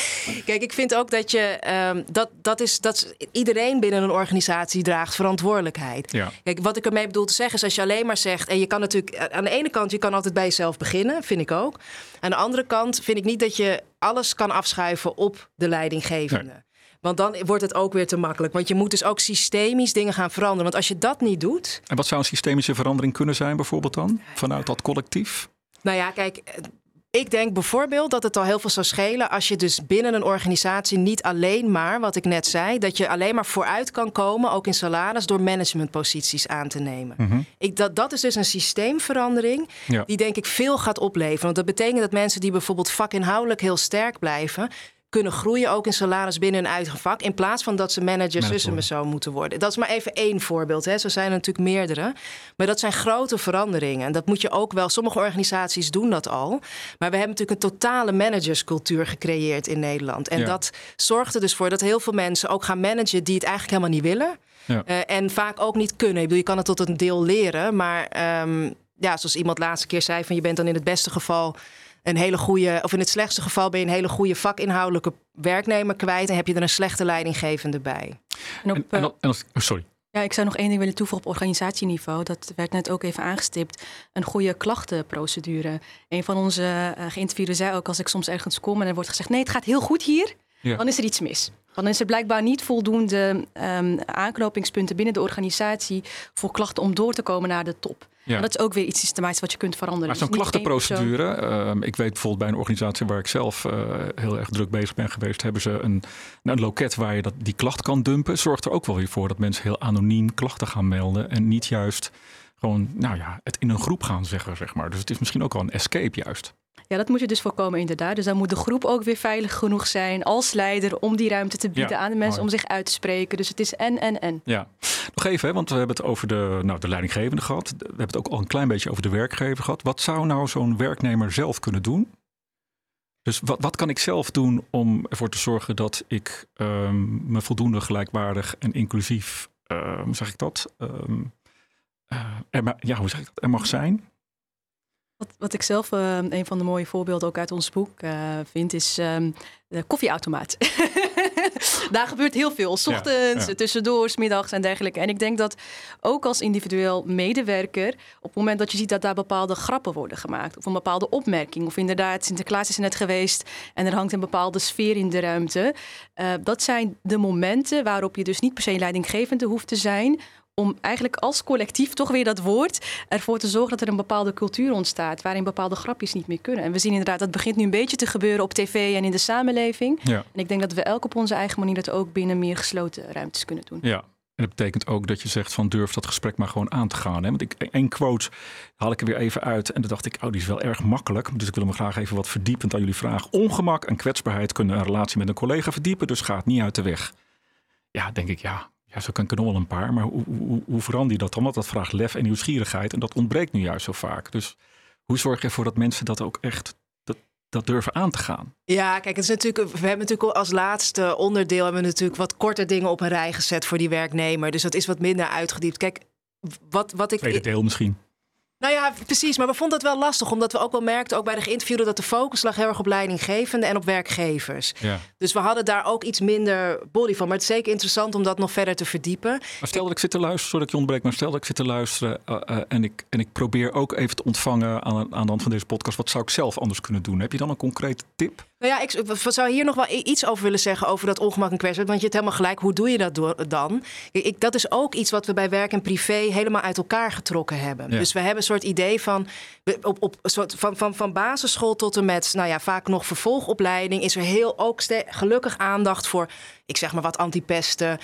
Kijk, ik vind ook dat je ehm, dat, dat is dat is- iedereen binnen een organisatie draagt verantwoordelijkheid. Ja. Kijk, wat ik ermee bedoel te zeggen is als je alleen maar zegt en je kan natuurlijk eh, aan de ene kant je kan altijd bij jezelf beginnen, vind ik ook. Aan de andere kant vind ik niet dat je alles kan afschuiven op de leidinggevende. Want dan wordt het ook weer te makkelijk. Want je moet dus ook systemisch dingen gaan veranderen. Want als je dat niet doet, En wat zou een systemische verandering kunnen zijn bijvoorbeeld dan? Vanuit dat collectief? Nou ja, kijk, eh, ik denk bijvoorbeeld dat het al heel veel zou schelen als je dus binnen een organisatie niet alleen maar, wat ik net zei, dat je alleen maar vooruit kan komen, ook in salaris, door managementposities aan te nemen. Mhm. Ik, dat, dat is dus een systeemverandering Ja. die denk ik veel gaat opleveren. Want dat betekent dat mensen die bijvoorbeeld vakinhoudelijk heel sterk blijven, kunnen groeien ook in salaris binnen hun eigen vak. In plaats van dat ze managers Manager tussen me zo moeten worden. Dat is maar even één voorbeeld. Hè. Zo zijn er natuurlijk meerdere. Maar dat zijn grote veranderingen. En dat moet je ook wel. Sommige organisaties doen dat al. Maar we hebben natuurlijk een totale managerscultuur gecreëerd in Nederland. En Ja. dat zorgt er dus voor dat heel veel mensen ook gaan managen die het eigenlijk helemaal niet willen. Ja. Eh, en vaak ook niet kunnen. Ik bedoel, je kan het tot een deel leren. Maar ehm, ja, zoals iemand laatste keer zei: van je bent dan in het beste geval een hele goede, of in het slechtste geval ben je een hele goede vakinhoudelijke werknemer kwijt en heb je er een slechte leidinggevende bij. En op, En, en, eh, en oh, sorry. Ja, ik zou nog één ding willen toevoegen op organisatieniveau. Dat werd net ook even aangestipt. Een goede klachtenprocedure. Een van onze uh, geïnterviewden zei ook... als ik soms ergens kom en er wordt gezegd... nee, het gaat heel goed hier, dan is er iets mis. Dan is er blijkbaar niet voldoende um, aanknopingspunten binnen de organisatie... voor klachten om door te komen naar de top. Ja. dat is ook weer iets systematisch wat je kunt veranderen. Maar zo'n dus klachtenprocedure, uh, ik weet bijvoorbeeld bij een organisatie waar ik zelf uh, heel erg druk bezig ben geweest, hebben ze een, een loket waar je dat, die klacht kan dumpen. Zorgt er ook wel weer voor dat mensen heel anoniem klachten gaan melden en niet juist gewoon, nou ja, het in een groep gaan zeggen, zeg maar. Dus het is misschien ook wel een escape juist. Ja, dat moet je dus voorkomen inderdaad. Dus dan moet de groep ook weer veilig genoeg zijn als leider om die ruimte te bieden aan de mensen om zich uit te spreken. Dus het is en, en, en. Ja, nog even, hè, want we hebben het over de, nou, de leidinggevende gehad. We hebben het ook al een klein beetje over de werkgever gehad. Wat zou nou zo'n werknemer zelf kunnen doen? Dus wat, wat kan ik zelf doen om ervoor te zorgen dat ik um, me voldoende gelijkwaardig en inclusief, hoe zeg ik dat? Um, uh, er, ja, hoe zeg ik dat? Er mag zijn. Wat, wat ik zelf uh, een van de mooie voorbeelden ook uit ons boek uh, vind, is um, de koffieautomaat. Daar gebeurt heel veel. S ochtends, ja, tussendoor, middags en dergelijke. En ik denk dat ook als individueel medewerker, op het moment dat je ziet dat daar bepaalde grappen worden gemaakt, of een bepaalde opmerking, of inderdaad, Sinterklaas is er net geweest en er hangt een bepaalde sfeer in de ruimte. Uh, dat zijn de momenten waarop je dus niet per se leidinggevende hoeft te zijn, om eigenlijk als collectief toch weer dat woord ervoor te zorgen dat er een bepaalde cultuur ontstaat waarin bepaalde grapjes niet meer kunnen. En we zien inderdaad, dat begint nu een beetje te gebeuren op tv en in de samenleving. Ja. En ik denk dat we elk op onze eigen manier dat ook binnen meer gesloten ruimtes kunnen doen. Ja. En dat betekent ook dat je zegt van durf dat gesprek maar gewoon aan te gaan. Hè? Want ik, één quote haal ik er weer even uit. En dan dacht ik, oh, die is wel erg makkelijk. Dus ik wil hem graag even wat verdiepend aan jullie vragen. Ongemak en kwetsbaarheid kunnen een relatie met een collega verdiepen. Dus gaat niet uit de weg. Ja, denk ik, ja, ja, zo kan ik er nog wel een paar. Maar hoe, hoe, hoe verander je dat dan? Want dat vraagt lef en nieuwsgierigheid. En dat ontbreekt nu juist zo vaak. Dus hoe zorg je ervoor dat mensen dat ook echt dat, dat durven aan te gaan? Ja, kijk, het is natuurlijk, we hebben natuurlijk als laatste onderdeel hebben we natuurlijk wat korter dingen op een rij gezet voor die werknemer. Dus dat is wat minder uitgediept. Kijk, wat, wat ik. Tweede deel misschien. Nou ja, precies. Maar we vonden het wel lastig, omdat we ook wel merkten, ook bij de geïnterviewden, dat de focus lag heel erg op leidinggevenden en op werkgevers. Ja. Dus we hadden daar ook iets minder body van. Maar het is zeker interessant om dat nog verder te verdiepen. Maar stel dat ik zit te luisteren, sorry dat ik je ontbreek, maar stel dat ik zit te luisteren uh, uh, en, ik, en ik probeer ook even te ontvangen aan, aan de hand van deze podcast, wat zou ik zelf anders kunnen doen? Heb je dan een concrete tip? Nou ja, ik zou hier nog wel iets over willen zeggen over dat ongemak en kwetsbaarheid. Want je hebt helemaal gelijk, hoe doe je dat dan? Ik, dat is ook iets wat we bij werk en privé helemaal uit elkaar getrokken hebben. Dus we hebben een soort idee van, op, op, soort van, van, van basisschool tot en met, nou ja, vaak nog vervolgopleiding, is er heel ook gelukkig aandacht voor ik zeg maar wat antipesten,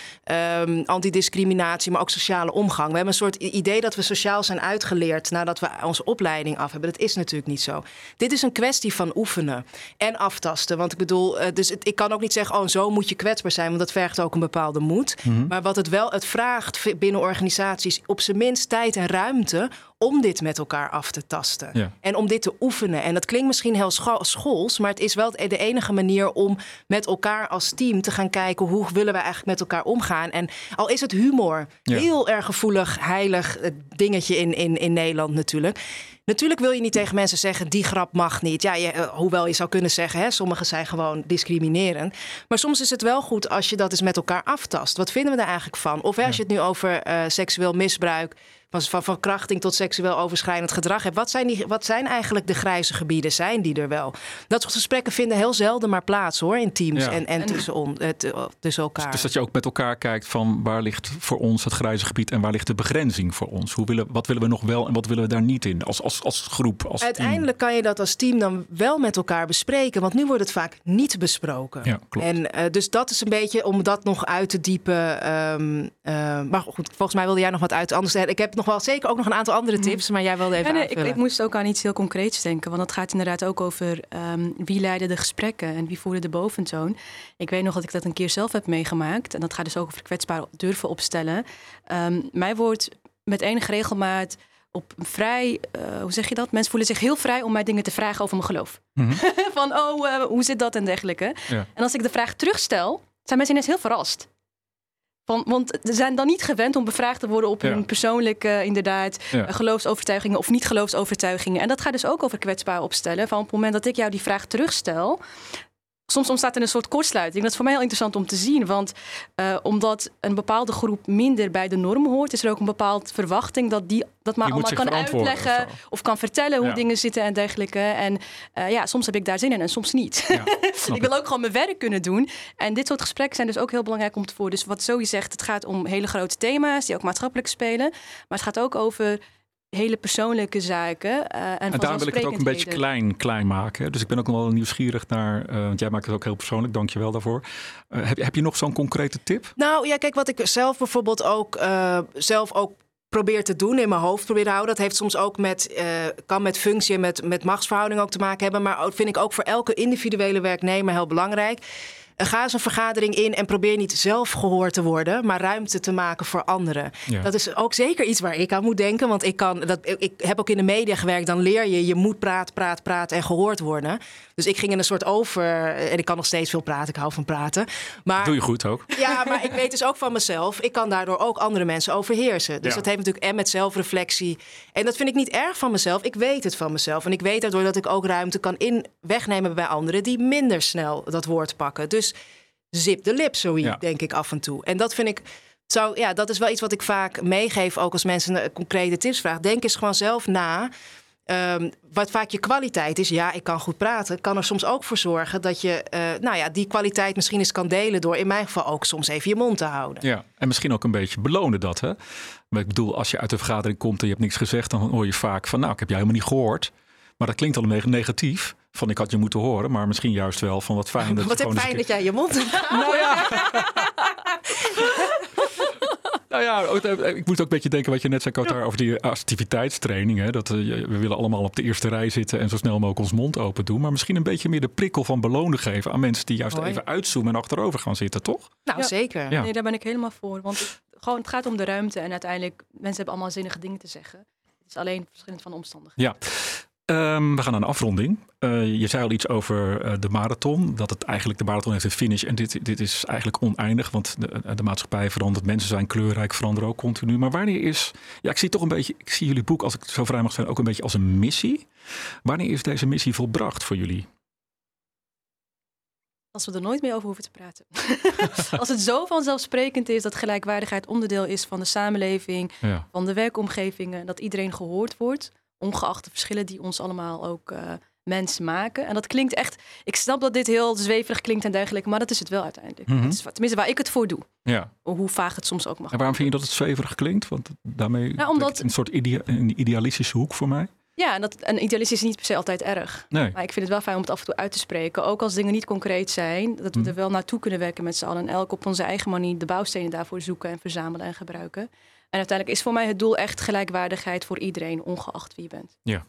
um, antidiscriminatie, maar ook sociale omgang. We hebben een soort idee dat we sociaal zijn uitgeleerd nadat we onze opleiding af hebben. Dat is natuurlijk niet zo. Dit is een kwestie van oefenen en aftasten. Want ik bedoel, uh, dus het, ik kan ook niet zeggen, oh, zo moet je kwetsbaar zijn, want dat vergt ook een bepaalde moed. Mm -hmm. Maar wat het wel, het vraagt binnen organisaties op zijn minst tijd en ruimte om dit met elkaar af te tasten. Ja. En om dit te oefenen. En dat klinkt misschien heel schools, maar het is wel de enige manier om met elkaar als team te gaan kijken hoe willen we eigenlijk met elkaar omgaan. En al is het humor, ja. heel erg gevoelig, heilig dingetje in, in, in Nederland natuurlijk. Natuurlijk wil je niet tegen mensen zeggen, die grap mag niet. Ja, je, hoewel je zou kunnen zeggen, hè, sommigen zijn gewoon discriminerend. Maar soms is het wel goed als je dat eens met elkaar aftast. Wat vinden we daar eigenlijk van? Of als je het nu over uh, seksueel misbruik van, van verkrachting tot seksueel overschrijdend gedrag hebt. Wat zijn, die, wat zijn eigenlijk de grijze gebieden? Zijn die er wel? Dat soort gesprekken vinden heel zelden maar plaats hoor, in teams ja. en, en, tussen, on, uh, tussen elkaar. Dus, dus, dat je ook met elkaar kijkt van waar ligt voor ons het grijze gebied en waar ligt de begrenzing voor ons? Hoe willen, wat willen we nog wel en wat willen we daar niet in als, als, als groep? Als Uiteindelijk team? kan je dat als team dan wel met elkaar bespreken, want nu wordt het vaak niet besproken. Ja, klopt. En uh, dus dat is een beetje om dat nog uit te diepen. Um, uh, maar goed, volgens mij wilde jij nog wat uit. Anders, ik heb nog wel zeker ook nog een aantal andere mhm. tips, maar jij wilde even. Ja, nee, ik, ik, moest ook aan iets heel concreets denken, want het gaat inderdaad ook over um, wie leidde de gesprekken en wie voerde de boventoon. Ik weet nog dat ik dat een keer zelf heb meegemaakt en dat gaat dus ook over kwetsbaar durven opstellen. Um, mij wordt met enige regelmaat op vrij, uh, hoe zeg je dat? Mensen voelen zich heel vrij om mij dingen te vragen over mijn geloof. Mm -hmm. Van, oh, uh, hoe zit dat en dergelijke. Ja. En als ik de vraag terugstel, zijn mensen ineens heel verrast. Van, want ze zijn dan niet gewend om bevraagd te worden op ja. hun persoonlijke, inderdaad, ja. uh, geloofsovertuigingen of niet geloofsovertuigingen. En dat gaat dus ook over kwetsbaar opstellen. Van op het moment dat ik jou die vraag terugstel, soms ontstaat er een soort kortsluiting. Dat is voor mij heel interessant om te zien. Want uh, omdat een bepaalde groep minder bij de norm hoort, is er ook een bepaalde verwachting dat die dat maar allemaal kan uitleggen of, kan vertellen hoe dingen zitten en dergelijke. En uh, ja, soms heb ik daar zin in en soms niet. Ja, ik wil ook gewoon mijn werk kunnen doen. En dit soort gesprekken zijn dus ook heel belangrijk om te voeren. Dus wat Zoe zegt, het gaat om hele grote thema's die ook maatschappelijk spelen. Maar het gaat ook over hele persoonlijke zaken. Uh, en, en daarom wil ik het ook een beetje klein, klein maken. Dus ik ben ook nog wel nieuwsgierig naar, uh, want jij maakt het ook heel persoonlijk, dank je wel daarvoor. Uh, heb, heb je nog zo'n concrete tip? Nou ja, kijk, wat ik zelf bijvoorbeeld ook, zelf ook probeer te doen in mijn hoofd probeer te houden. Dat heeft soms ook met, kan met functie en met, met machtsverhouding ook te maken hebben. Maar vind ik ook voor elke individuele werknemer heel belangrijk ga eens een vergadering in en probeer niet zelf gehoord te worden, maar ruimte te maken voor anderen. Dat is ook zeker iets waar ik aan moet denken, want ik, kan, dat, ik heb ook in de media gewerkt. Dan leer je, je moet praten, praten, praten en gehoord worden. Dus ik ging in een soort over, en ik kan nog steeds veel praten, ik hou van praten. Maar, Doe je goed ook. Ja, maar ik weet dus ook van mezelf, ik kan daardoor ook andere mensen overheersen. Dus dat heeft natuurlijk en met zelfreflectie. En dat vind ik niet erg van mezelf. Ik weet het van mezelf. En ik weet daardoor dat ik ook ruimte kan in wegnemen bij anderen die minder snel dat woord pakken. Dus zip de lip, zo denk ik af en toe. En dat vind ik. Zo, ja, dat is wel iets wat ik vaak meegeef, ook als mensen een concrete tips vragen. Denk eens gewoon zelf na. Um, wat vaak je kwaliteit is, ja, ik kan goed praten, kan er soms ook voor zorgen dat je, uh, nou ja, die kwaliteit misschien eens kan delen door in mijn geval ook soms even je mond te houden. Ja, en misschien ook een beetje belonen dat, hè? Maar ik bedoel, als je uit de vergadering komt en je hebt niks gezegd, dan hoor je vaak van, nou, ik heb jou helemaal niet gehoord. Maar dat klinkt al een negatief. Van ik had je moeten horen, maar misschien juist wel van wat fijn. Dat wat heb fijn dat jij je mond. nou ja. Nou ja, ik moet ook een beetje denken wat je net zei, Kotar, over die activiteitstraining. Hè? Dat, eh, we willen allemaal op de eerste rij zitten en zo snel mogelijk ons mond open doen. Maar misschien een beetje meer de prikkel van belonen geven aan mensen die juist even uitzoomen en achterover gaan zitten, toch? Nou, zeker. Nee, daar ben ik helemaal voor. Want het, gewoon, het gaat om de ruimte en uiteindelijk, mensen hebben allemaal zinnige dingen te zeggen. Het is alleen verschillend van de omstandigheden. Ja. Um, we gaan naar een afronding. Uh, je zei al iets over uh, de marathon. Dat het eigenlijk de marathon heeft een finish. En dit, dit is eigenlijk oneindig. Want de, de, maatschappij verandert. Mensen zijn kleurrijk, veranderen ook continu. Maar wanneer is. Ja, ik zie toch een beetje. Ik zie jullie boek, als ik zo vrij mag zijn, ook een beetje als een missie. Wanneer is deze missie volbracht voor jullie? Als we er nooit meer over hoeven te praten. als het zo vanzelfsprekend is dat gelijkwaardigheid onderdeel is van de samenleving, ja. van de werkomgevingen, dat iedereen gehoord wordt ongeacht de verschillen die ons allemaal ook uh, mensen maken. En dat klinkt echt. Ik snap dat dit heel zweverig klinkt en dergelijke, maar dat is het wel uiteindelijk. Mm is, tenminste, waar ik het voor doe. Ja. Hoe vaag het soms ook mag. En waarom vind je dat het zweverig klinkt? Want daarmee nou, omdat... een soort een idealistische hoek voor mij. Ja, en, dat, en idealistisch is niet per se altijd erg. Nee. Maar ik vind het wel fijn om het af en toe uit te spreken. Ook als dingen niet concreet zijn. Dat we mhm. er wel naartoe kunnen werken met z'n allen. En elk op onze eigen manier de bouwstenen daarvoor zoeken en verzamelen en gebruiken. En uiteindelijk is voor mij het doel echt gelijkwaardigheid voor iedereen, ongeacht wie je bent. Ja.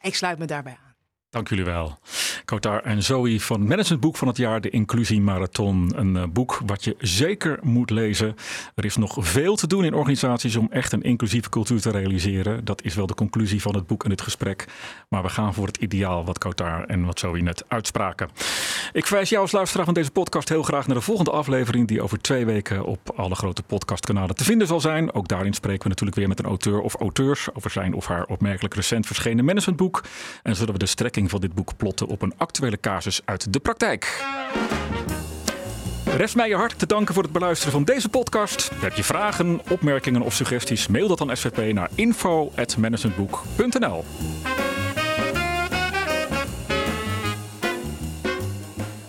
Ik sluit me daarbij aan. Dank jullie wel. Kotar en Zoe van Managementboek van het jaar, de Inclusie Marathon. Een uh, boek wat je zeker moet lezen. Er is nog veel te doen in organisaties om echt een inclusieve cultuur te realiseren. Dat is wel de conclusie van het boek en het gesprek. Maar we gaan voor het ideaal wat Kotar en wat Zoe net uitspraken. Ik verwijs jou als luisteraar van deze podcast heel graag naar de volgende aflevering, die over twee weken op alle grote podcastkanalen te vinden zal zijn. Ook daarin spreken we natuurlijk weer met een auteur of auteurs over zijn of haar opmerkelijk recent verschenen managementboek. En zullen we de strekking van dit boek plotten op een actuele casus uit de praktijk. Rest mij je hartelijk te danken voor het beluisteren van deze podcast. Heb je vragen, opmerkingen of suggesties? Mail dat dan SVP naar info.managementboek.nl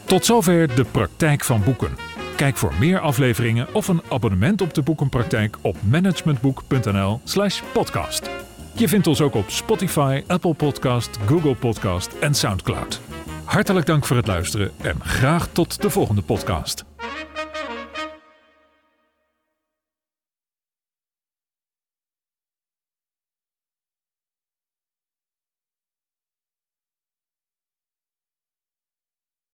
Tot zover de praktijk van boeken. Kijk voor meer afleveringen of een abonnement op de boekenpraktijk op managementboek.nl/podcast. Je vindt ons ook op Spotify, Apple Podcast, Google Podcast en SoundCloud. Hartelijk dank voor het luisteren en graag tot de volgende podcast.